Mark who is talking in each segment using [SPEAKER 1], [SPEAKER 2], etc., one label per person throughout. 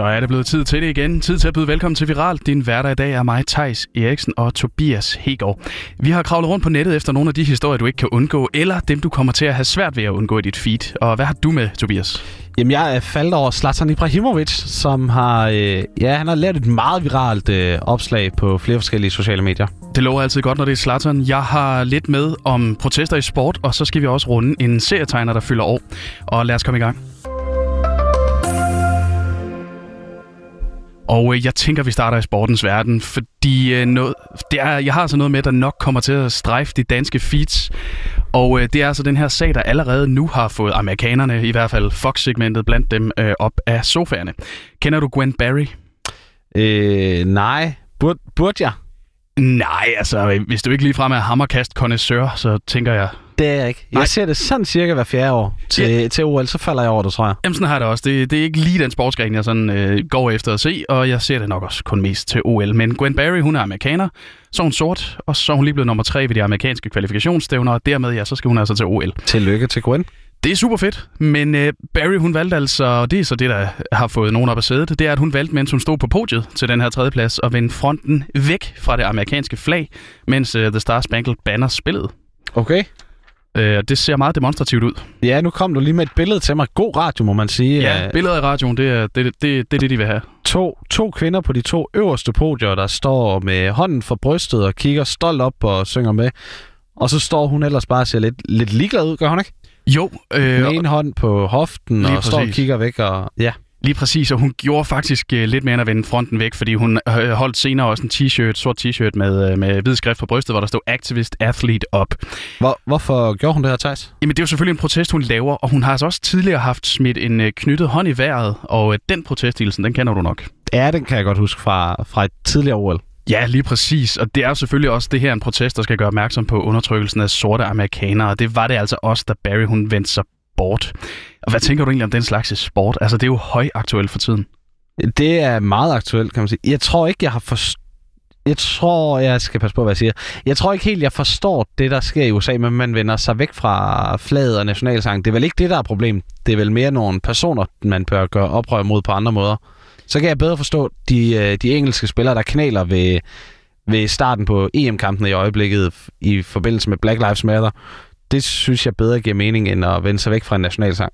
[SPEAKER 1] Så er det blevet tid til det igen. Tid til at byde velkommen til Viral. Din hverdag i dag er mig, Tejs Eriksen og Tobias Hegård. Vi har kravlet rundt på nettet efter nogle af de historier, du ikke kan undgå, eller dem, du kommer til at have svært ved at undgå i dit feed. Og hvad har du med, Tobias?
[SPEAKER 2] Jamen, jeg er faldet over Zlatan Ibrahimovic, som har, øh, ja, han har lavet et meget viralt øh, opslag på flere forskellige sociale medier.
[SPEAKER 1] Det lover altid godt, når det er Zlatan. Jeg har lidt med om protester i sport, og så skal vi også runde en serietegner, der fylder år. Og lad os komme i gang. Og øh, jeg tænker, vi starter i sportens verden, fordi øh, noget, det er, jeg har altså noget med, der nok kommer til at strejfe de danske feeds. Og øh, det er altså den her sag, der allerede nu har fået amerikanerne, i hvert fald Fox-segmentet blandt dem, øh, op af sofaerne. Kender du Gwen Barry?
[SPEAKER 2] Øh, nej. Burde, burde jeg?
[SPEAKER 1] Nej, altså, hvis du ikke ligefrem er hammerkast så tænker jeg,
[SPEAKER 2] Det er jeg ikke. Jeg
[SPEAKER 1] Nej.
[SPEAKER 2] ser det sådan cirka hver fjerde år til,
[SPEAKER 1] Ja.
[SPEAKER 2] til OL, så falder jeg over det, tror jeg.
[SPEAKER 1] Jamen sådan har det også. Det, det er ikke lige den sportsgren, jeg sådan, øh, går efter at se, og jeg ser det nok også kun mest til OL. Men Gwen Barry, hun er amerikaner, så er hun sort, og så er hun lige blevet nummer tre ved de amerikanske kvalifikationsstævner, og dermed ja, så skal hun altså til OL.
[SPEAKER 2] Tillykke til Gwen.
[SPEAKER 1] Det er super fedt, men øh, Barry hun valgte altså, og det er så det, der har fået nogen op at sædet, det er, at hun valgte, mens hun stod på podiet til den her tredjeplads, at vende fronten væk fra det amerikanske flag, mens øh, The Star Spangled Banner spillede.
[SPEAKER 2] Okay.
[SPEAKER 1] Øh, det ser meget demonstrativt ud.
[SPEAKER 2] Ja, nu kom du lige med et billede til mig. God radio, må man sige.
[SPEAKER 1] Ja,
[SPEAKER 2] Øh,
[SPEAKER 1] billeder i radioen, det er det, det, det, det, det de vil have.
[SPEAKER 2] to, to kvinder på de to øverste podier, der står med hånden for brystet og kigger stolt op og synger med. Og så står hun ellers bare og ser lidt, lidt ligeglad ud, gør hun ikke?
[SPEAKER 1] Jo, øh,
[SPEAKER 2] Med en hånd på hoften og står og
[SPEAKER 1] præcis.
[SPEAKER 2] kigger væk. Og, ja.
[SPEAKER 1] Lige præcis, og hun gjorde faktisk øh, lidt mere end at vende fronten væk, fordi hun øh, holdt senere også en t-shirt, sort t-shirt med, øh, med hvid skrift på brystet, hvor der stod Activist Athlete op.
[SPEAKER 2] Hvor, hvorfor gjorde hun det her, Thijs?
[SPEAKER 1] Jamen det er jo selvfølgelig en protest, hun laver, og hun har altså også tidligere haft smidt en øh, knyttet hånd i vejret, og øh, den protesthilsen, den kender du nok.
[SPEAKER 2] Ja, den kan jeg godt huske fra, fra et tidligere OL.
[SPEAKER 1] Ja, lige præcis. Og det er jo selvfølgelig også det her en protest, der skal gøre opmærksom på undertrykkelsen af sorte amerikanere. Og det var det altså også, da Barry hun vendte sig sport. Og hvad tænker du egentlig om den slags sport? Altså, det er jo højaktuelt for tiden.
[SPEAKER 2] Det er meget aktuelt, kan man sige. Jeg tror ikke, jeg har forstået... Jeg tror, jeg skal passe på, hvad jeg siger. Jeg tror ikke helt, jeg forstår det, der sker i USA, men man vender sig væk fra flaget og nationalsang. Det er vel ikke det, der er problem. Det er vel mere nogle personer, man bør gøre oprør mod på andre måder. Så kan jeg bedre forstå de, øh, de engelske spillere, der knaler ved, ved starten på EM-kampen i øjeblikket i forbindelse med Black Lives Matter. Det synes jeg bedre giver mening, end at vende sig væk fra en nationalsang.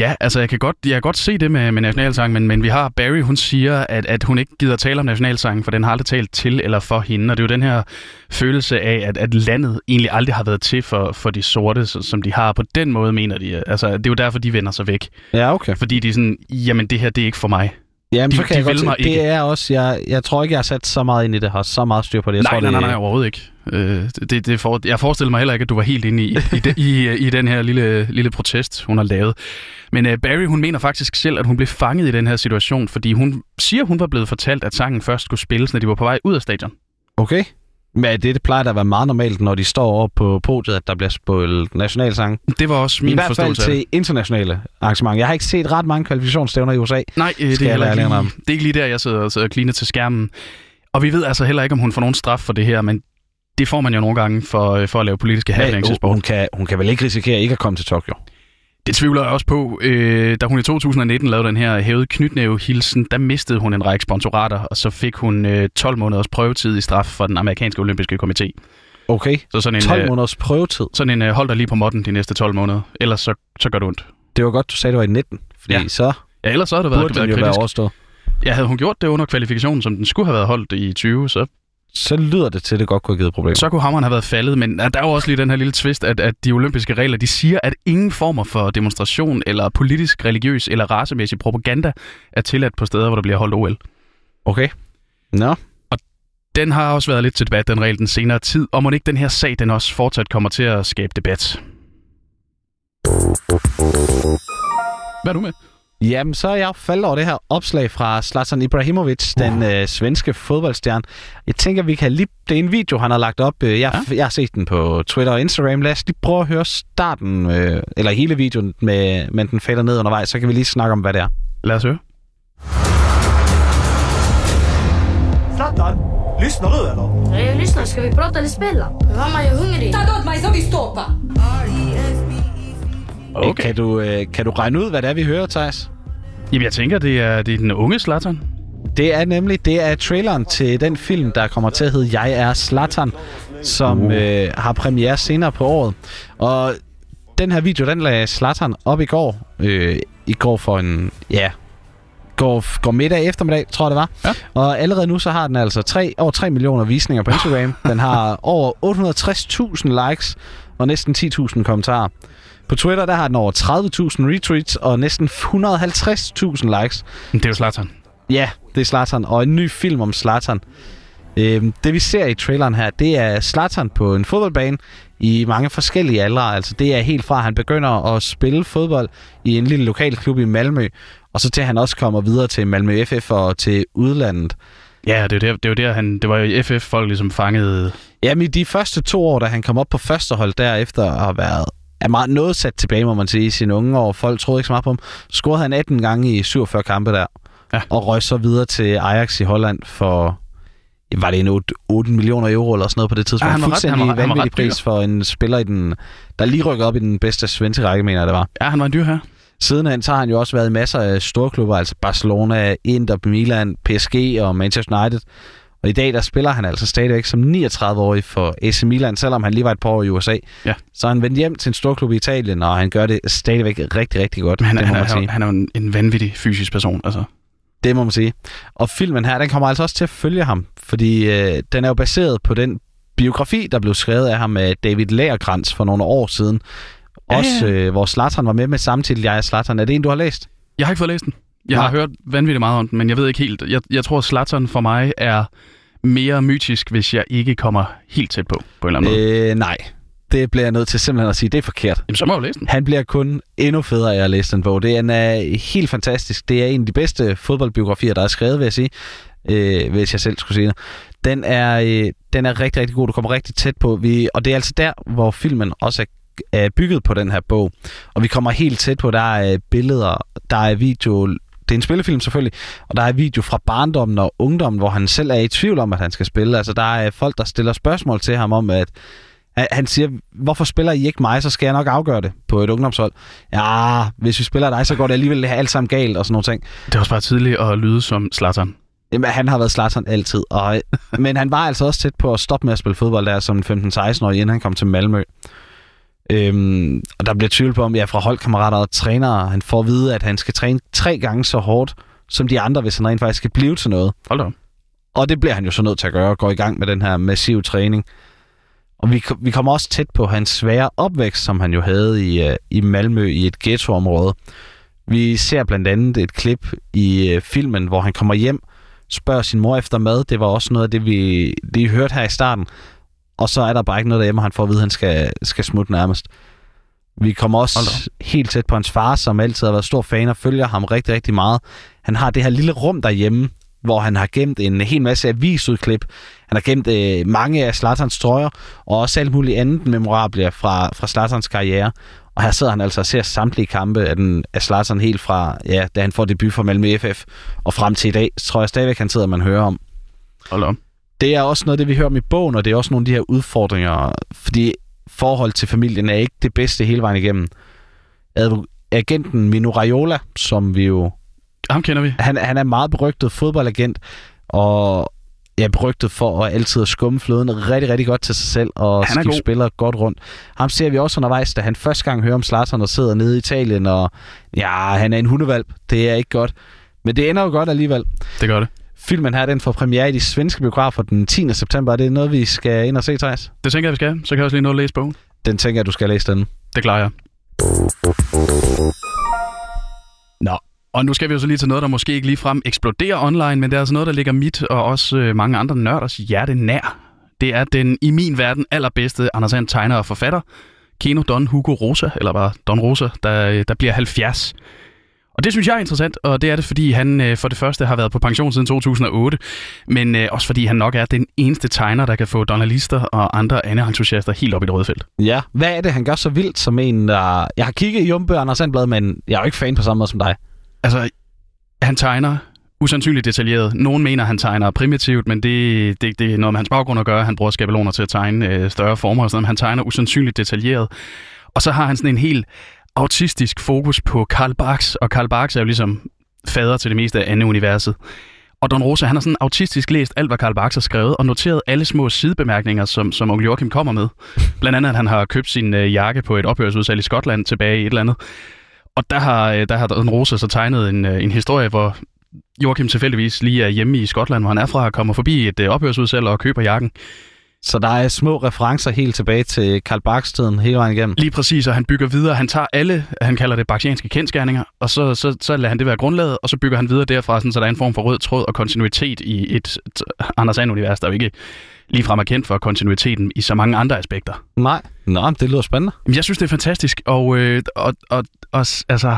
[SPEAKER 1] Ja, altså jeg kan godt, jeg kan godt se det med, med nationalsang, men, men vi har Barry, hun siger, at, at hun ikke gider tale om nationalsangen, for den har aldrig talt til eller for hende. Og det er jo den her følelse af, at, at landet egentlig aldrig har været til for, for de sorte, som de har. På den måde mener de, altså det er jo derfor, de vender sig væk.
[SPEAKER 2] Ja, okay.
[SPEAKER 1] Fordi de er sådan, jamen det her, det er ikke for mig.
[SPEAKER 2] Jamen,
[SPEAKER 1] De-
[SPEAKER 2] så kan
[SPEAKER 1] de
[SPEAKER 2] jeg godt se, det
[SPEAKER 1] ikke.
[SPEAKER 2] er også, jeg, jeg tror ikke, jeg har sat så meget ind i det, har så meget styr på det. Jeg
[SPEAKER 1] nej,
[SPEAKER 2] tror,
[SPEAKER 1] nej, nej, nej, overhovedet ikke. Øh, det, det for, jeg forestiller mig heller ikke, at du var helt inde i, i, de, i, i den her lille, lille protest, hun har lavet. Men uh, Barry, hun mener faktisk selv, at hun blev fanget i den her situation, fordi hun siger, hun var blevet fortalt, at sangen først skulle spilles, når de var på vej ud af stadion.
[SPEAKER 2] Okay. Men det, det plejer da at være meget normalt, når de står over på podiet, at der bliver spillet nationalsang.
[SPEAKER 1] Det var også
[SPEAKER 2] I
[SPEAKER 1] min
[SPEAKER 2] hvert fald til internationale arrangementer. Jeg har ikke set ret mange kvalifikationsstævner i USA.
[SPEAKER 1] Nej, øh, det, er heller ikke lige, det er ikke lige der, jeg sidder, sidder og kliner til skærmen. Og vi ved altså heller ikke, om hun får nogen straf for det her, men det får man jo nogle gange for, øh, for at lave politiske handlinger i
[SPEAKER 2] hun,
[SPEAKER 1] sport.
[SPEAKER 2] hun, kan, hun kan vel ikke risikere ikke at komme til Tokyo?
[SPEAKER 1] Det tvivler jeg også på. Øh, da hun i 2019 lavede den her hævede knytnæve-hilsen, der mistede hun en række sponsorater, og så fik hun øh, 12 måneders prøvetid i straf fra den amerikanske olympiske komité.
[SPEAKER 2] Okay.
[SPEAKER 1] Så sådan en,
[SPEAKER 2] 12
[SPEAKER 1] øh,
[SPEAKER 2] måneders prøvetid.
[SPEAKER 1] sådan en øh, hold dig lige på modden de næste 12 måneder, ellers så, så gør det ondt.
[SPEAKER 2] Det var godt, du sagde, det var i 19. Fordi
[SPEAKER 1] Ja.
[SPEAKER 2] så
[SPEAKER 1] Ja, ellers så havde det været,
[SPEAKER 2] burde den
[SPEAKER 1] været kritisk.
[SPEAKER 2] overstået.
[SPEAKER 1] Ja, havde hun gjort det under kvalifikationen, som den skulle have været holdt i 20, så
[SPEAKER 2] Så lyder det til, at det godt kunne have givet problemer.
[SPEAKER 1] så kunne hammeren have været faldet, men der er jo også lige den her lille twist, at, at de olympiske regler, de siger, at ingen former for demonstration eller politisk, religiøs eller racemæssig propaganda er tilladt på steder, hvor der bliver holdt OL.
[SPEAKER 2] Okay. Nå.
[SPEAKER 1] Den har også været lidt til debat, den regel, den senere tid, og må ikke den her sag, den også fortsat kommer til at skabe debat. Hvad er du med?
[SPEAKER 2] Jamen, så er jeg faldet over det her opslag fra Zlatan Ibrahimovic, den øh, svenske fodboldstjerne. Jeg tænker, vi kan lige... Det er en video, han har lagt op. Øh, Jeg, ja. jeg har set den på Twitter og Instagram. Lad os lige prøve at høre starten, øh, eller hele videoen, med, men den falder ned undervejs. Så kan vi lige snakke om, hvad det er.
[SPEAKER 1] Lad os høre.
[SPEAKER 3] Zlatan, lyssnar du eller?
[SPEAKER 4] Ja, jag lyssnar. Ska vi prata eller spela? Mamma, jag är hungrig.
[SPEAKER 5] Ta åt mig så vi stoppa!
[SPEAKER 1] Okay.
[SPEAKER 2] Kan, du, øh, kan du regne ud, hvad det er, vi hører, Thijs?
[SPEAKER 1] Jamen, jeg tænker, det er, det er den unge Zlatan.
[SPEAKER 2] Det er nemlig det er traileren til den film, der kommer til at hedde Jeg er Slatan, som uh. øh, har premiere senere på året. Og den her video, den lagde Slatan op i går. Øh, I går for en, ja, går, går middag eftermiddag, tror jeg det var.
[SPEAKER 1] Ja.
[SPEAKER 2] Og allerede nu så har den altså 3, over 3 millioner visninger på Instagram. den har over 860.000 likes og næsten 10.000 kommentarer. På Twitter der har den over 30.000 retweets og næsten 150.000 likes.
[SPEAKER 1] Men det er jo Zlatan.
[SPEAKER 2] Ja, det er Zlatan, og en ny film om Zlatan. Øhm, det vi ser i traileren her, det er Zlatan på en fodboldbane i mange forskellige aldre. Altså det er helt fra, at han begynder at spille fodbold i en lille lokal klub i Malmø, og så til at han også kommer videre til Malmø FF og til udlandet.
[SPEAKER 1] Ja, det er jo der, det jo der han, det var jo FF, folk ligesom fangede...
[SPEAKER 2] Jamen i de første to år, da han kom op på første hold derefter at have været er meget noget sat tilbage, må man sige, i sine unge år. Folk troede ikke så meget på ham. Scorede han 18 gange i 47 kampe der.
[SPEAKER 1] Ja.
[SPEAKER 2] Og røg så videre til Ajax i Holland for var det en 8, 8 millioner euro eller sådan noget på det tidspunkt.
[SPEAKER 1] Ja, han var ret-
[SPEAKER 2] Fuldstændig
[SPEAKER 1] han var- han var
[SPEAKER 2] vanvittig
[SPEAKER 1] ret
[SPEAKER 2] pris for en spiller, i den, der lige rykkede op i den bedste svenske række, mener jeg det var.
[SPEAKER 1] Ja, han var en dyr her.
[SPEAKER 2] Sidenhen så har han jo også været i masser af store klubber, altså Barcelona, Inter, Milan, PSG og Manchester United. Og i dag der spiller han altså stadigvæk som 39-årig for AC Milan, selvom han lige var et par år i USA.
[SPEAKER 1] Ja.
[SPEAKER 2] Så han vendt hjem til en stor klub i Italien, og han gør det stadigvæk rigtig, rigtig godt.
[SPEAKER 1] Men han,
[SPEAKER 2] det
[SPEAKER 1] han,
[SPEAKER 2] må man
[SPEAKER 1] han,
[SPEAKER 2] sige.
[SPEAKER 1] han, er jo en, en vanvittig fysisk person, altså.
[SPEAKER 2] Det må man sige. Og filmen her, den kommer altså også til at følge ham, fordi øh, den er jo baseret på den biografi, der blev skrevet af ham af David Lagerkrantz for nogle år siden.
[SPEAKER 1] Ja,
[SPEAKER 2] Også
[SPEAKER 1] ja.
[SPEAKER 2] øh, hvor Zlatan var med med samme titel, Jeg er Zlatan. Er det en, du har læst?
[SPEAKER 1] Jeg har ikke fået læst den. Jeg
[SPEAKER 2] Nej.
[SPEAKER 1] har hørt vanvittigt meget om den, men jeg ved ikke helt. Jeg, jeg tror, Zlatan for mig er mere mytisk, hvis jeg ikke kommer helt tæt på, på en eller anden måde.
[SPEAKER 2] Øh, nej. Det bliver jeg nødt til simpelthen at sige, det er forkert.
[SPEAKER 1] Jamen, så må jeg læse den.
[SPEAKER 2] Han bliver kun endnu federe af at læse den bog. Det er, en, er helt fantastisk. Det er en af de bedste fodboldbiografier, der er skrevet, vil jeg sige. Øh, hvis jeg selv skulle sige det. Den er, øh, den er rigtig, rigtig god. Du kommer rigtig tæt på. Vi, og det er altså der, hvor filmen også er, er bygget på den her bog. Og vi kommer helt tæt på. Der er øh, billeder, der er video. Det er en spillefilm selvfølgelig, og der er video fra barndommen og ungdommen, hvor han selv er i tvivl om, at han skal spille. Altså, der er folk, der stiller spørgsmål til ham om, at han- siger, hvorfor spiller I ikke mig, så skal jeg nok afgøre det på et ungdomshold. Ja, hvis vi spiller dig, så går det alligevel alt sammen galt og sådan nogle ting.
[SPEAKER 1] Det er også bare tidligt at lyde som Zlatan.
[SPEAKER 2] Jamen, han har været Zlatan altid. Og, men han var altså også tæt på at stoppe med at spille fodbold der som 15-16-årig, inden han kom til Malmø. Øhm, og der bliver tvivl på, om jeg er fra holdkammerater og trænere. Han får at vide, at han skal træne tre gange så hårdt som de andre, hvis han rent faktisk skal blive til noget.
[SPEAKER 1] Hold da.
[SPEAKER 2] Og det bliver han jo så nødt til at gøre, og gå i gang med den her massive træning. Og vi, vi kommer også tæt på hans svære opvækst, som han jo havde i, øh, i Malmø i et ghettoområde. Vi ser blandt andet et klip i øh, filmen, hvor han kommer hjem, spørger sin mor efter mad. Det var også noget af det, vi lige hørte her i starten. Og så er der bare ikke noget derhjemme, og han får at vide, at han skal, skal smutte nærmest. Vi kommer også helt tæt på hans far, som altid har været stor fan og følger ham rigtig, rigtig meget. Han har det her lille rum derhjemme, hvor han har gemt en hel masse avisudklip. Han har gemt øh, mange af Slatans trøjer, og også alt muligt andet memorable fra, fra Slatans karriere. Og her sidder han altså og ser samtlige kampe af, den, af Zlatan helt fra, ja, da han får debut for Malmø FF, og frem til i dag, tror jeg stadigvæk, han sidder, man hører om.
[SPEAKER 1] Hold op.
[SPEAKER 2] Det er også noget, det vi hører om i bogen, og det er også nogle af de her udfordringer, fordi forhold til familien er ikke det bedste hele vejen igennem. Agenten Mino Raiola, som vi jo
[SPEAKER 1] Ham kender vi.
[SPEAKER 2] han, han er en meget berygtet fodboldagent, og ja, berygtet for at altid at skumme fløden rigtig, rigtig godt til sig selv, og skifte
[SPEAKER 1] god.
[SPEAKER 2] spillere godt rundt. Ham ser vi også undervejs, da han første gang hører om Zlatan og sidder nede i Italien, og ja, han er en hundevalp. Det er ikke godt. Men det ender jo godt alligevel.
[SPEAKER 1] Det gør det.
[SPEAKER 2] Filmen her, den får premiere i de svenske biografer den 10. september. Er det noget, vi skal ind og se, Thijs?
[SPEAKER 1] Det tænker jeg, vi skal. Så kan jeg også lige nå at læse bogen.
[SPEAKER 2] Den tænker jeg, du skal læse den.
[SPEAKER 1] Det klarer jeg. Nå, og nu skal vi jo så lige til noget, der måske ikke ligefrem eksploderer online, men det er altså noget, der ligger mit og også øh, mange andre nørders hjerte nær. Det er den i min verden allerbedste Anders Sand tegner og forfatter, Keno Don Hugo Rosa, eller bare Don Rosa, der, øh, der bliver 70. Og det synes jeg er interessant, og det er det, fordi han øh, for det første har været på pension siden 2008, men øh, også fordi han nok er den eneste tegner, der kan få journalister og andre andre-entusiaster helt op i det røde felt.
[SPEAKER 2] Ja. Hvad er det, han gør så vildt som en, der... Jeg har kigget i Jumpe og Anders Sandblad, men jeg er jo ikke fan på samme måde som dig.
[SPEAKER 1] Altså, han tegner usandsynligt detaljeret. Nogen mener, han tegner primitivt, men det, det, det er noget med hans baggrund at gøre. Han bruger skabeloner til at tegne øh, større former og sådan noget, men han tegner usandsynligt detaljeret. Og så har han sådan en helt autistisk fokus på Karl Barks, og Karl Barks er jo ligesom fader til det meste af Anne-universet. Og Don Rosa, han har sådan autistisk læst alt, hvad Karl Barks har skrevet, og noteret alle små sidebemærkninger, som, som onkel Joachim kommer med. Blandt andet, at han har købt sin øh, jakke på et ophørsudsalg i Skotland tilbage i et eller andet. Og der har, øh, der har Don Rosa så tegnet en, øh, en historie, hvor Joachim tilfældigvis lige er hjemme i Skotland, hvor han er fra, og kommer forbi et øh, ophørsudsalg og køber jakken.
[SPEAKER 2] Så der er små referencer helt tilbage til Karl Barks-tiden hele vejen igennem.
[SPEAKER 1] Lige præcis, og han bygger videre. Han tager alle, han kalder det baksianske kendskærninger, og så, så, så lader han det være grundlaget, og så bygger han videre derfra, sådan, så der er en form for rød tråd og kontinuitet i et, Anders And-univers, der jo ikke ligefrem er kendt for kontinuiteten i så mange andre aspekter.
[SPEAKER 2] Nej. Nå, det lyder spændende.
[SPEAKER 1] Jeg synes, det er fantastisk, og, øh, og, og, og altså,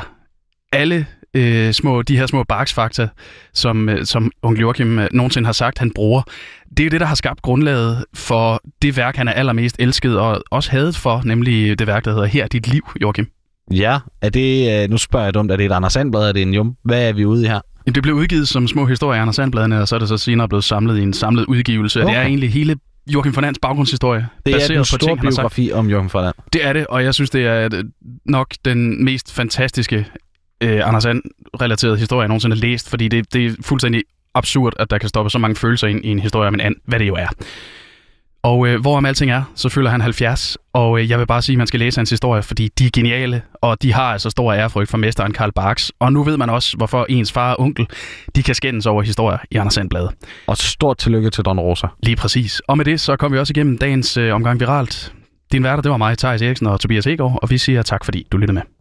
[SPEAKER 1] alle øh, små, de her små barksfakta, som, øh, som onkel Joachim øh, nogensinde har sagt, han bruger, det er det, der har skabt grundlaget for det værk, han er allermest elsket og også hadet for, nemlig det værk, der hedder Her er dit liv, Joachim.
[SPEAKER 2] Ja, er det, øh, nu spørger jeg dumt, er det et Anders Sandblad, er det en jum? Hvad er vi ude i her?
[SPEAKER 1] Jamen, det blev udgivet som små historier i Anders Sandbladene, og så er det så senere blevet samlet i en samlet udgivelse. Okay. Det er egentlig hele Joachim von Ands baggrundshistorie,
[SPEAKER 2] Det er den
[SPEAKER 1] baseret på
[SPEAKER 2] store
[SPEAKER 1] ting, har sagt.
[SPEAKER 2] biografi om Jørgen Forland.
[SPEAKER 1] Det er det, og jeg synes, det er nok den mest fantastiske øh, Anders And-relaterede historie, jeg nogensinde har læst, fordi det, det er fuldstændig absurd, at der kan stoppe så mange følelser ind i en historie om en and, hvad det jo er. Og øh, hvorom alting er, så fylder han 70, og øh, jeg vil bare sige, at man skal læse hans historie, fordi de er geniale, og de har altså stor ærefrygt for mesteren Karl Barks. Og nu ved man også, hvorfor ens far og onkel, de kan skændes over historier i Anders And-bladet.
[SPEAKER 2] Og stort tillykke til Don Rosa.
[SPEAKER 1] Lige præcis. Og med det, så kom vi også igennem dagens øh, omgang viralt. Din værter, det var mig, Thijs Eriksen og Tobias Egård, og vi siger tak, fordi du lyttede med.